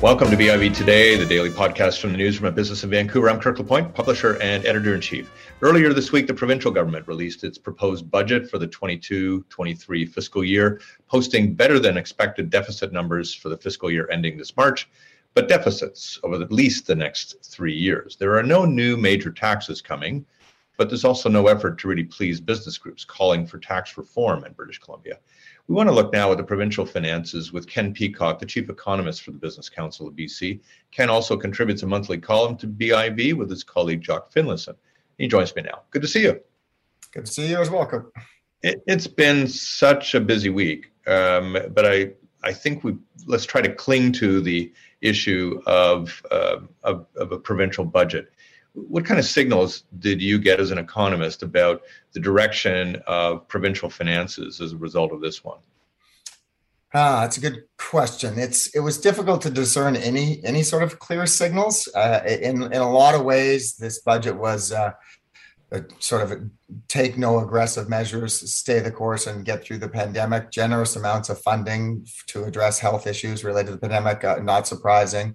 Welcome to BIV Today, the daily podcast from the newsroom of business in Vancouver. I'm Kirk LaPointe, publisher and editor in chief. Earlier this week, the provincial government released its proposed budget for the 22 23 fiscal year, posting better than expected deficit numbers for the fiscal year ending this March, but deficits over at least the next three years. There are no new major taxes coming, but there's also no effort to really please business groups calling for tax reform in British Columbia. We want to look now at the provincial finances with Ken Peacock, the chief economist for the Business Council of BC. Ken also contributes a monthly column to BIV with his colleague Jock Finlayson. He joins me now. Good to see you. Good to see you as well. It, has been such a busy week, um, but I I think we let's try to cling to the issue of, uh, of, of a provincial budget what kind of signals did you get as an economist about the direction of provincial finances as a result of this one? Ah, that's a good question. It's it was difficult to discern any any sort of clear signals. Uh, in in a lot of ways, this budget was uh, sort of take no aggressive measures, stay the course, and get through the pandemic. Generous amounts of funding to address health issues related to the pandemic, uh, not surprising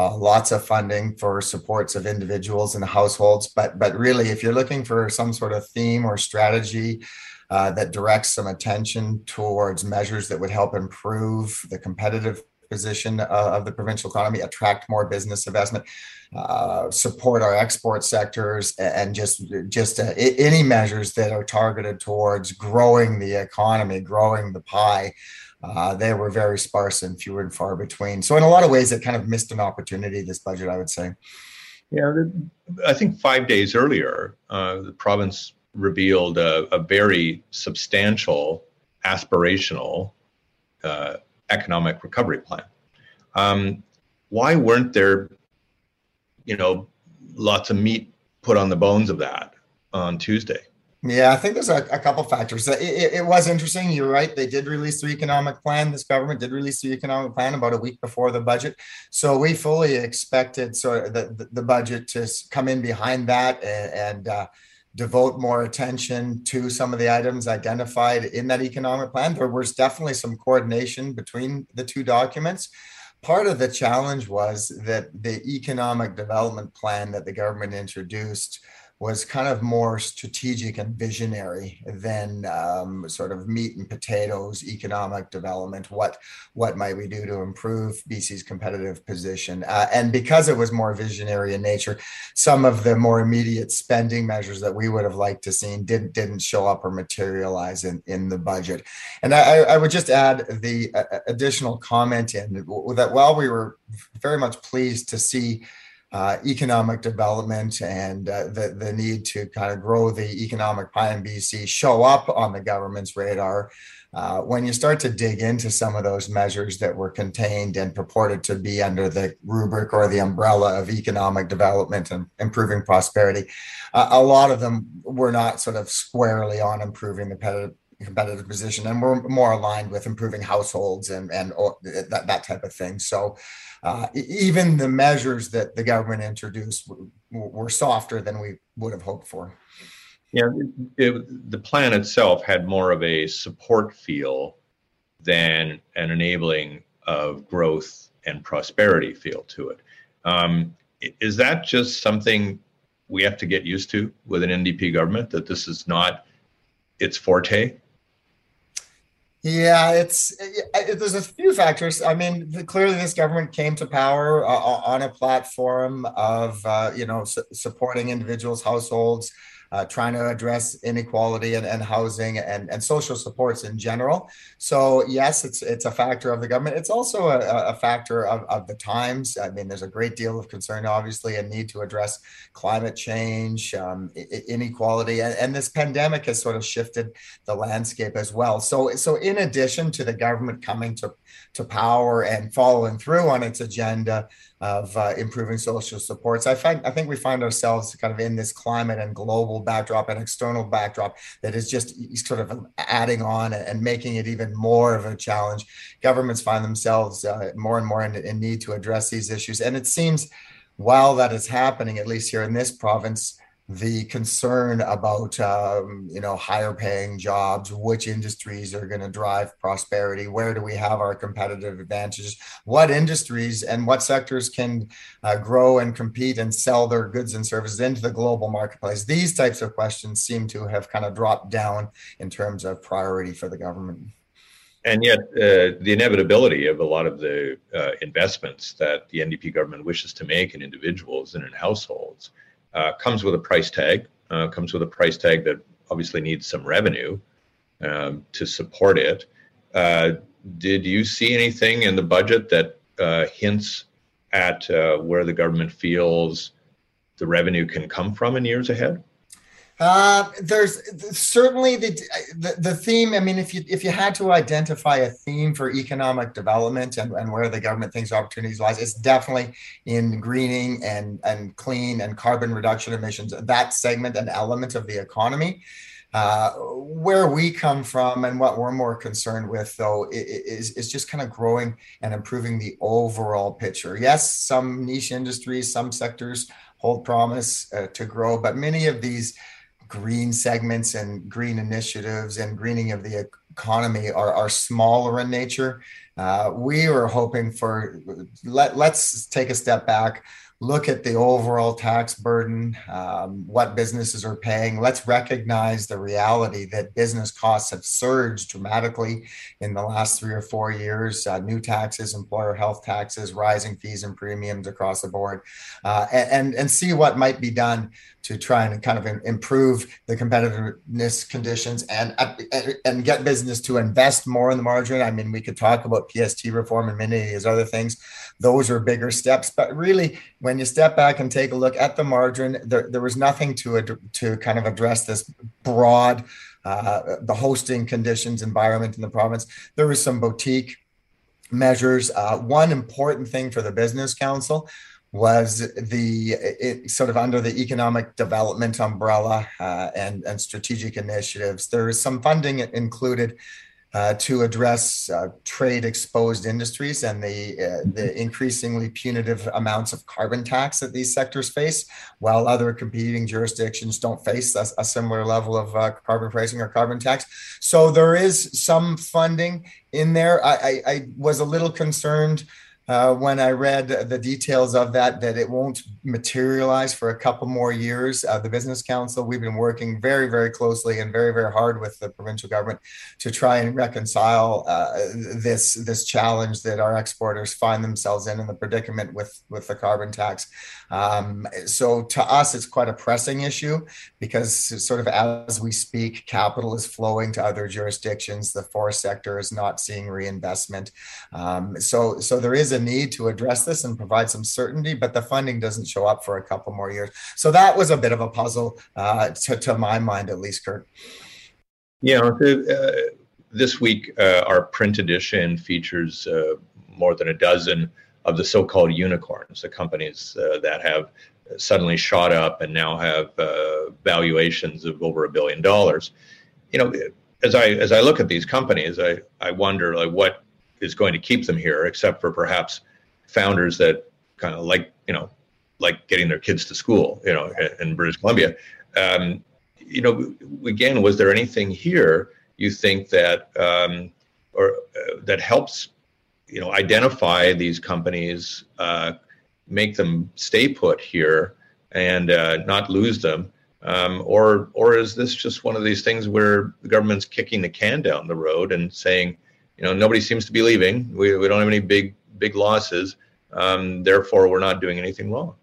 uh, lots of funding for supports of individuals and households. But but really, if you're looking for some sort of theme or strategy uh, that directs some attention towards measures that would help improve the competitive position uh, of the provincial economy, attract more business investment, uh, support our export sectors, and just just uh, any measures that are targeted towards growing the economy, growing the pie. Uh, they were very sparse and few and far between. So in a lot of ways, it kind of missed an opportunity. This budget, I would say. Yeah, I think five days earlier, uh, the province revealed a, a very substantial, aspirational uh, economic recovery plan. Um, why weren't there, you know, lots of meat put on the bones of that on Tuesday? Yeah, I think there's a, a couple factors. It, it, it, was interesting. You're right. They did release the economic plan. This government did release the economic plan about a week before the budget. So we fully expected sort of the, the, budget to come in behind that and, and uh, devote more attention to some of the items identified in that economic plan. There was definitely some coordination between the two documents. Part of the challenge was that the economic development plan that the government introduced was kind of more strategic and visionary than um, sort of meat and potatoes economic development. What what might we do to improve BC's competitive position? Uh, and because it was more visionary in nature, some of the more immediate spending measures that we would have liked to seen didn't didn't show up or materialize in in the budget. And I, I would just add the uh, additional comment in that while we were very much pleased to see uh, economic development and uh, the, the need to kind of grow the economic pie in BC show up on the government's radar. Uh, when you start to dig into some of those measures that were contained and purported to be under the rubric or the umbrella of economic development and improving prosperity, uh, a lot of them were not sort of squarely on improving the competitive position and we're more aligned with improving households and and that, that type of thing so uh, even the measures that the government introduced were, softer than we would have hoped for yeah it, the plan itself had more of a support feel than an enabling of growth and prosperity feel to it. Um, is that just something we have to get used to with an NDP government that this is not its forte? Yeah, it's it, there's a few factors. I mean, clearly this government came to power uh, on a platform of uh, you know su- supporting individuals, households, uh, trying to address inequality and, and housing and, and social supports in general. So yes, it's it's a factor of the government. It's also a, a factor of, of the times. I mean, there's a great deal of concern, obviously, and need to address climate change, um, inequality, and, and this pandemic has sort of shifted the landscape as well. So so in addition to the government coming to to power and following through on its agenda of uh, improving social supports. I find I think we find ourselves kind of in this climate and global backdrop and external backdrop that is just sort of adding on and making it even more of a challenge. Governments find themselves uh, more and more in, in need to address these issues, and it seems while that is happening, at least here in this province, the concern about um, you know higher paying jobs which industries are going to drive prosperity where do we have our competitive advantages what industries and what sectors can uh, grow and compete and sell their goods and services into the global marketplace? These types of questions seem to have kind of dropped down in terms of priority for the government. And yet, uh, the inevitability of a lot of the uh, investments that the NDP government wishes to make in individuals and in households uh, comes with a price tag, uh, comes with a price tag that obviously needs some revenue um, to support it. Uh, did you see anything in the budget that uh, hints at where the government feels the revenue can come from in years ahead? Uh, there's certainly the, the, the theme. I mean, if you if you had to identify a theme for economic development and, and where the government thinks opportunities lies, it's definitely in greening and and clean and carbon reduction emissions. That segment and element of the economy. Uh, where we come from and what we're more concerned with, though, is, is just kind of growing and improving the overall picture. Yes, some niche industries, some sectors hold promise uh, to grow, but many of these green segments and green initiatives and greening of the economy are, are smaller in nature. Uh, we were hoping for let, let's take a step back look at the overall tax burden, um, what businesses are paying. Let's recognize the reality that business costs have surged dramatically in the last three or four years. Uh, new taxes, employer health taxes, rising fees and premiums across the board, uh, and, and see what might be done to try and kind of improve the competitiveness conditions and and get business to invest more in the margin. I mean, we could talk about PST reform and many of these other things. Those are bigger steps, but really, when you step back and take a look at the margin, there, there was nothing to to kind of address this broad uh, the hosting conditions environment in the province. There was some boutique measures. Uh, one important thing for the business council was the it, sort of under the economic development umbrella uh, and and strategic initiatives. There is some funding included uh, to address uh, trade exposed industries and the uh, the increasingly punitive amounts of carbon tax that these sectors face, while other competing jurisdictions don't face a, a similar level of uh, carbon pricing or carbon tax. So there is some funding in there. I, I, I was a little concerned uh, when I read the details of that, that it won't materialize for a couple more years. Uh, the Business Council, we've been working very, very closely and very, very hard with the provincial government to try and reconcile uh, this this challenge that our exporters find themselves in in the predicament with with the carbon tax. Um, so to us, it's quite a pressing issue because sort of as we speak, capital is flowing to other jurisdictions. The forest sector is not seeing reinvestment. Um, so so there is a need to address this and provide some certainty, but the funding doesn't show up for a couple more years. So that was a bit of a puzzle uh, to, to my mind, at least, Kirk. Yeah, uh, this week uh, our print edition features uh, more than a dozen of the so-called unicorns, the companies uh, that have suddenly shot up and now have uh, valuations of over a billion dollars. You know, as I as I look at these companies, I I wonder like what is going to keep them here, except for perhaps founders that kind of like you know like getting their kids to school, you know, in British Columbia. Um, you know, again, was there anything here you think that um, or uh, that helps you know identify these companies, uh, make them stay put here, and uh, not lose them? Um, or or is this just one of these things where the government's kicking the can down the road and saying, you know, nobody seems to be leaving. We, we don't have any big big losses. Um, therefore, we're not doing anything wrong.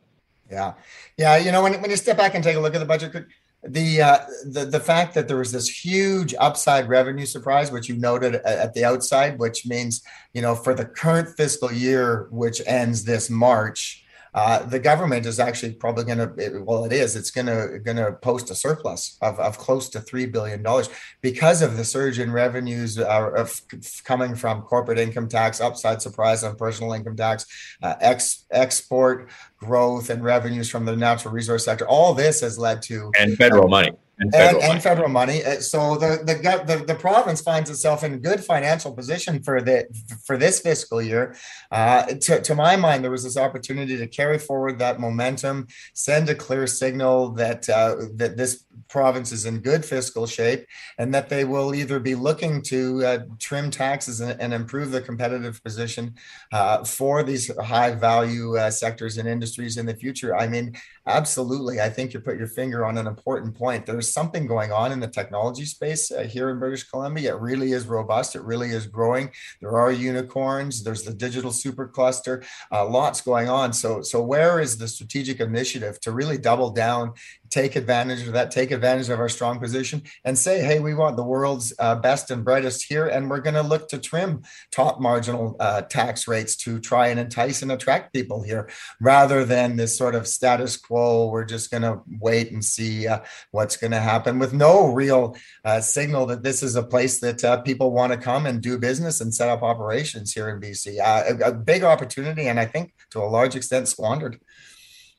Yeah, yeah. You know, when when you step back and take a look at the budget, the uh, the the fact that there was this huge upside revenue surprise, which you noted at the outside, which means you know for the current fiscal year, which ends this March uh, the government is actually probably going to well it is it's going to going to post a surplus of, of close to three billion dollars because of the surge in revenues uh, of coming from corporate income tax upside surprise on personal income tax uh, ex, export growth and revenues from the natural resource sector. All this has led to and federal money and federal, and, and federal money. Uh, so the, the the the province finds itself in good financial position for the for this fiscal year. Uh, to, to my mind, there was this opportunity to carry forward that momentum, send a clear signal that uh, that this province is in good fiscal shape, and that they will either be looking to uh, trim taxes and, and, improve the competitive position uh, for these high value uh, sectors and industries in the future. I mean, absolutely. I think you put your finger on an important point. There's something going on in the technology space uh, here in British Columbia. It really is robust. It really is growing. There are unicorns. There's the digital supercluster. Uh, lots going on. So, so where is the strategic initiative to really double down take advantage of that, take advantage of our strong position, and say, hey, we want the world's uh, best and brightest here, and we're going to look to trim top marginal uh, tax rates to try and entice and attract people here, rather than this sort of status quo. We're just going to wait and see uh, what's going to happen with no real uh, signal that this is a place that uh, people want to come and do business and set up operations here in BC. Uh, a, a big opportunity, and I think to a large extent squandered.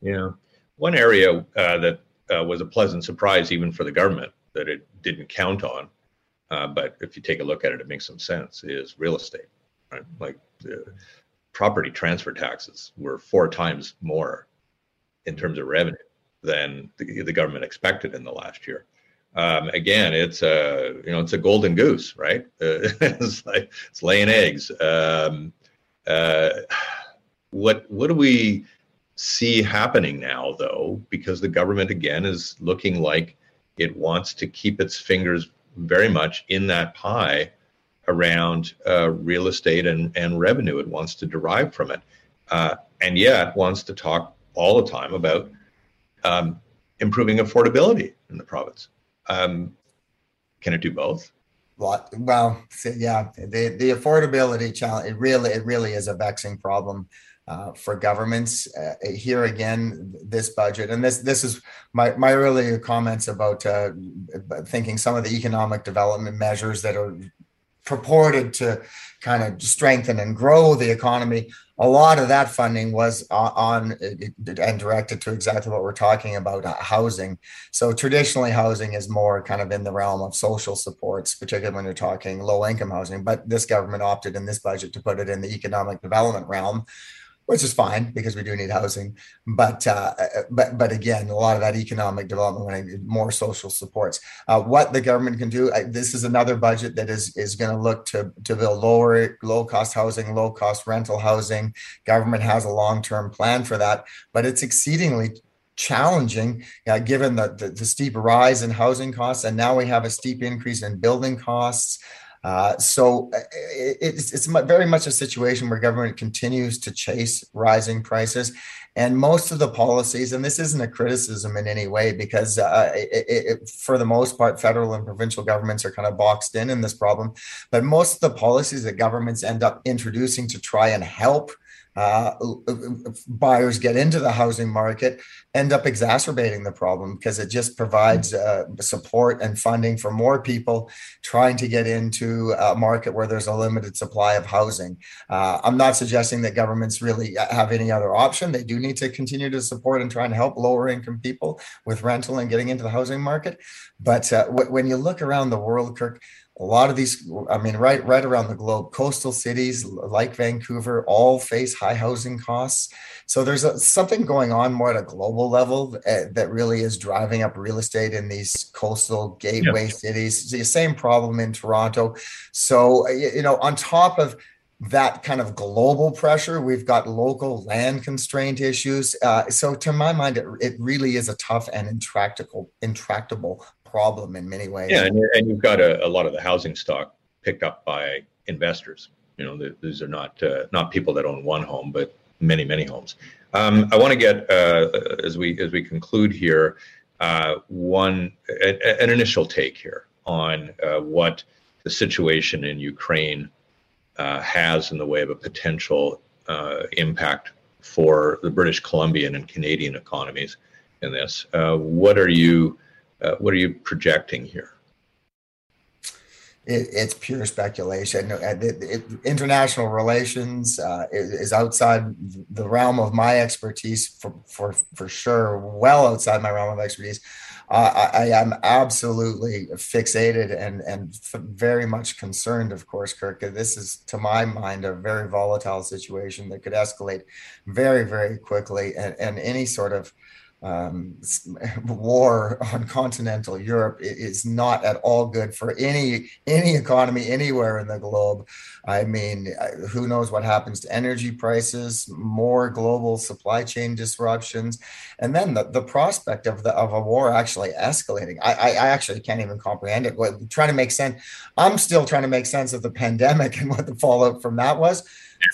Yeah. One area that uh, was a pleasant surprise even for the government that it didn't count on. Uh, but if you take a look at it, it makes some sense. Is real estate, right? Like the property transfer taxes were four times more in terms of revenue than the, the government expected in the last year. Um, again, it's a you know it's a golden goose, right? Uh, it's like it's laying eggs. Um, uh, what what do we see happening now, though, because the government again is looking like it wants to keep its fingers very much in that pie around uh, real estate and, and revenue it wants to derive from it. Uh, and yet wants to talk all the time about um, improving affordability in the province. Um, can it do both? Well, well, yeah, the, the affordability challenge, it really, it really is a vexing problem uh, for governments. Uh, here again, this budget, and this this is my my earlier comments about uh, thinking some of the economic development measures that are purported to kind of strengthen and grow the economy. A lot of that funding was on, and directed to exactly what we're talking about uh, housing. So traditionally, housing is more kind of in the realm of social supports, particularly when you're talking low income housing. But this government opted in this budget to put it in the economic development realm which is fine because we do need housing. But uh, but but again, a lot of that economic development when more social supports. Uh, what the government can do. I, this is another budget that is is going to look to to build lower low cost housing, low cost rental housing. Government has a long term plan for that, but it's exceedingly challenging uh, given the, the, the steep rise in housing costs and now we have a steep increase in building costs uh, so uh, it's, it's very much a situation where government continues to chase rising prices. And most of the policies, and this isn't a criticism in any way, because uh, it, it, for the most part, federal and provincial governments are kind of boxed in in this problem. But most of the policies that governments end up introducing to try and help uh, buyers get into the housing market end up exacerbating the problem because it just provides uh, support and funding for more people trying to get into a market where there's a limited supply of housing. Uh, I'm not suggesting that governments really have any other option. They do need to continue to support and try and help lower income people with rental and getting into the housing market. But uh, when you look around the world, Kirk, a lot of these i mean right right around the globe coastal cities like vancouver all face high housing costs so there's a, something going on more at a global level uh, that really is driving up real estate in these coastal gateway cities it's the same problem in toronto so you know on top of that kind of global pressure. We've got local land constraint issues. Uh, so, to my mind, it, it, really is a tough and intractable, intractable problem in many ways. Yeah, and, and you've got a, a, lot of the housing stock picked up by investors. You know, these are not uh, not people that own one home, but many many homes. Um, I want to get uh, as we as we conclude here uh, one a, an initial take here on uh, what the situation in Ukraine uh, has in the way of a potential uh, impact for the British Columbian and Canadian economies in this. what are you uh, what are you projecting here? It, it's pure speculation. It, it, international relations uh, is, outside the realm of my expertise for, for, for sure, well outside my realm of expertise. I, I, am absolutely fixated and and very much concerned, of course, Kirk. This is, to my mind, a very volatile situation that could escalate very, very quickly, and, and any sort of um, war on continental Europe is not at all good for any any economy anywhere in the globe. I mean, who knows what happens to energy prices, more global supply chain disruptions, and then the, the prospect of the of a war actually escalating. I, I, actually can't even comprehend it. What trying to make sense. I'm still trying to make sense of the pandemic and what the fallout from that was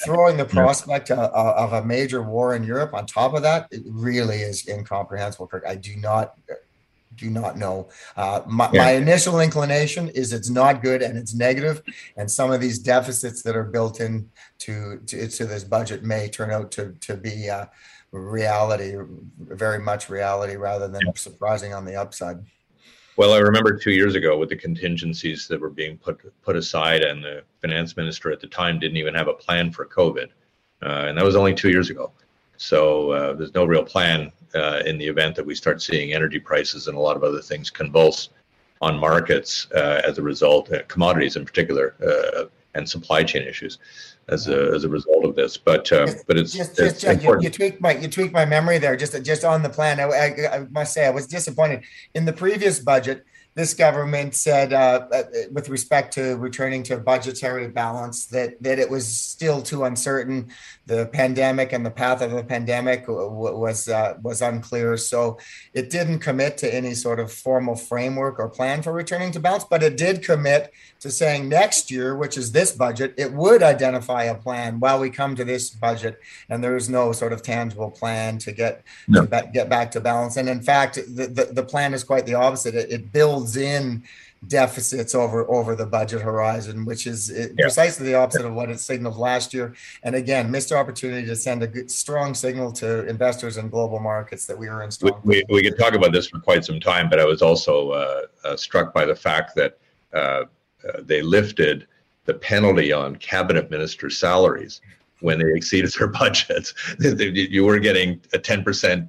throwing the prospect of, of, a major war in Europe on top of that, it really is incomprehensible, Kirk. I do not do not know. Uh, my, yeah. my, initial inclination is it's not good and it's negative, and some of these deficits that are built in to, to, to this budget may turn out to to be uh, reality, very much reality, rather than surprising on the upside. Well, I remember two years ago with the contingencies that were being put put aside, and the finance minister at the time didn't even have a plan for COVID, uh, and that was only two years ago. So uh, there's no real plan uh, in the event that we start seeing energy prices and a lot of other things convulse on markets uh, as a result, uh, commodities in particular, uh, and supply chain issues as a, as a result of this. But uh, but it's, just, it's just you, you tweaked my you tweaked my memory there. Just just on the plan, I, I, I, must say I was disappointed in the previous budget this government said, uh, uh, with respect to returning to budgetary balance, that that it was still too uncertain. The pandemic and the path of the pandemic was uh, was unclear, so it didn't commit to any sort of formal framework or plan for returning to balance. But it did commit to saying next year, which is this budget, it would identify a plan while we come to this budget, and there is no sort of tangible plan to get no. to get back to balance. And in fact, the, the, the plan is quite the opposite. It, it builds builds in deficits over over the budget horizon, which is yeah. precisely the opposite of what it signaled last year. And again, missed opportunity to send a good, strong signal to investors in global markets that we are in strong. We, we, we could talk about this for quite some time, but I was also uh, uh, struck by the fact that uh, uh they lifted the penalty on cabinet minister salaries when they exceeded their budgets. you were getting a 10%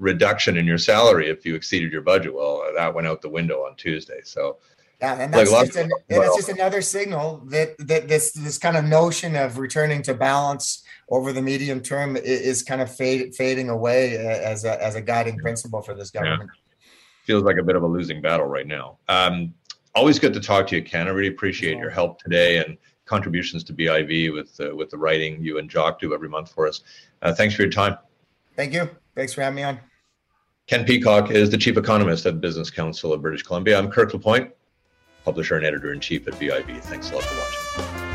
reduction in your salary if you exceeded your budget. Well, that went out the window on Tuesday. So yeah, and that's like just, an, and it's just another signal that that this this kind of notion of returning to balance over the medium term is kind of fade, fading away as a as a guiding principle for this government. Yeah. Feels like a bit of a losing battle right now. Um, always good to talk to you, Ken. I really appreciate your help today and contributions to BIV with uh, with the writing you and Jock do every month for us. Uh, thanks for your time. Thank you. Thanks for having me on. Ken Peacock is the chief economist at Business Council of British Columbia. I'm Kirk LaPointe, publisher and editor in chief at BIV. Thanks a lot for watching.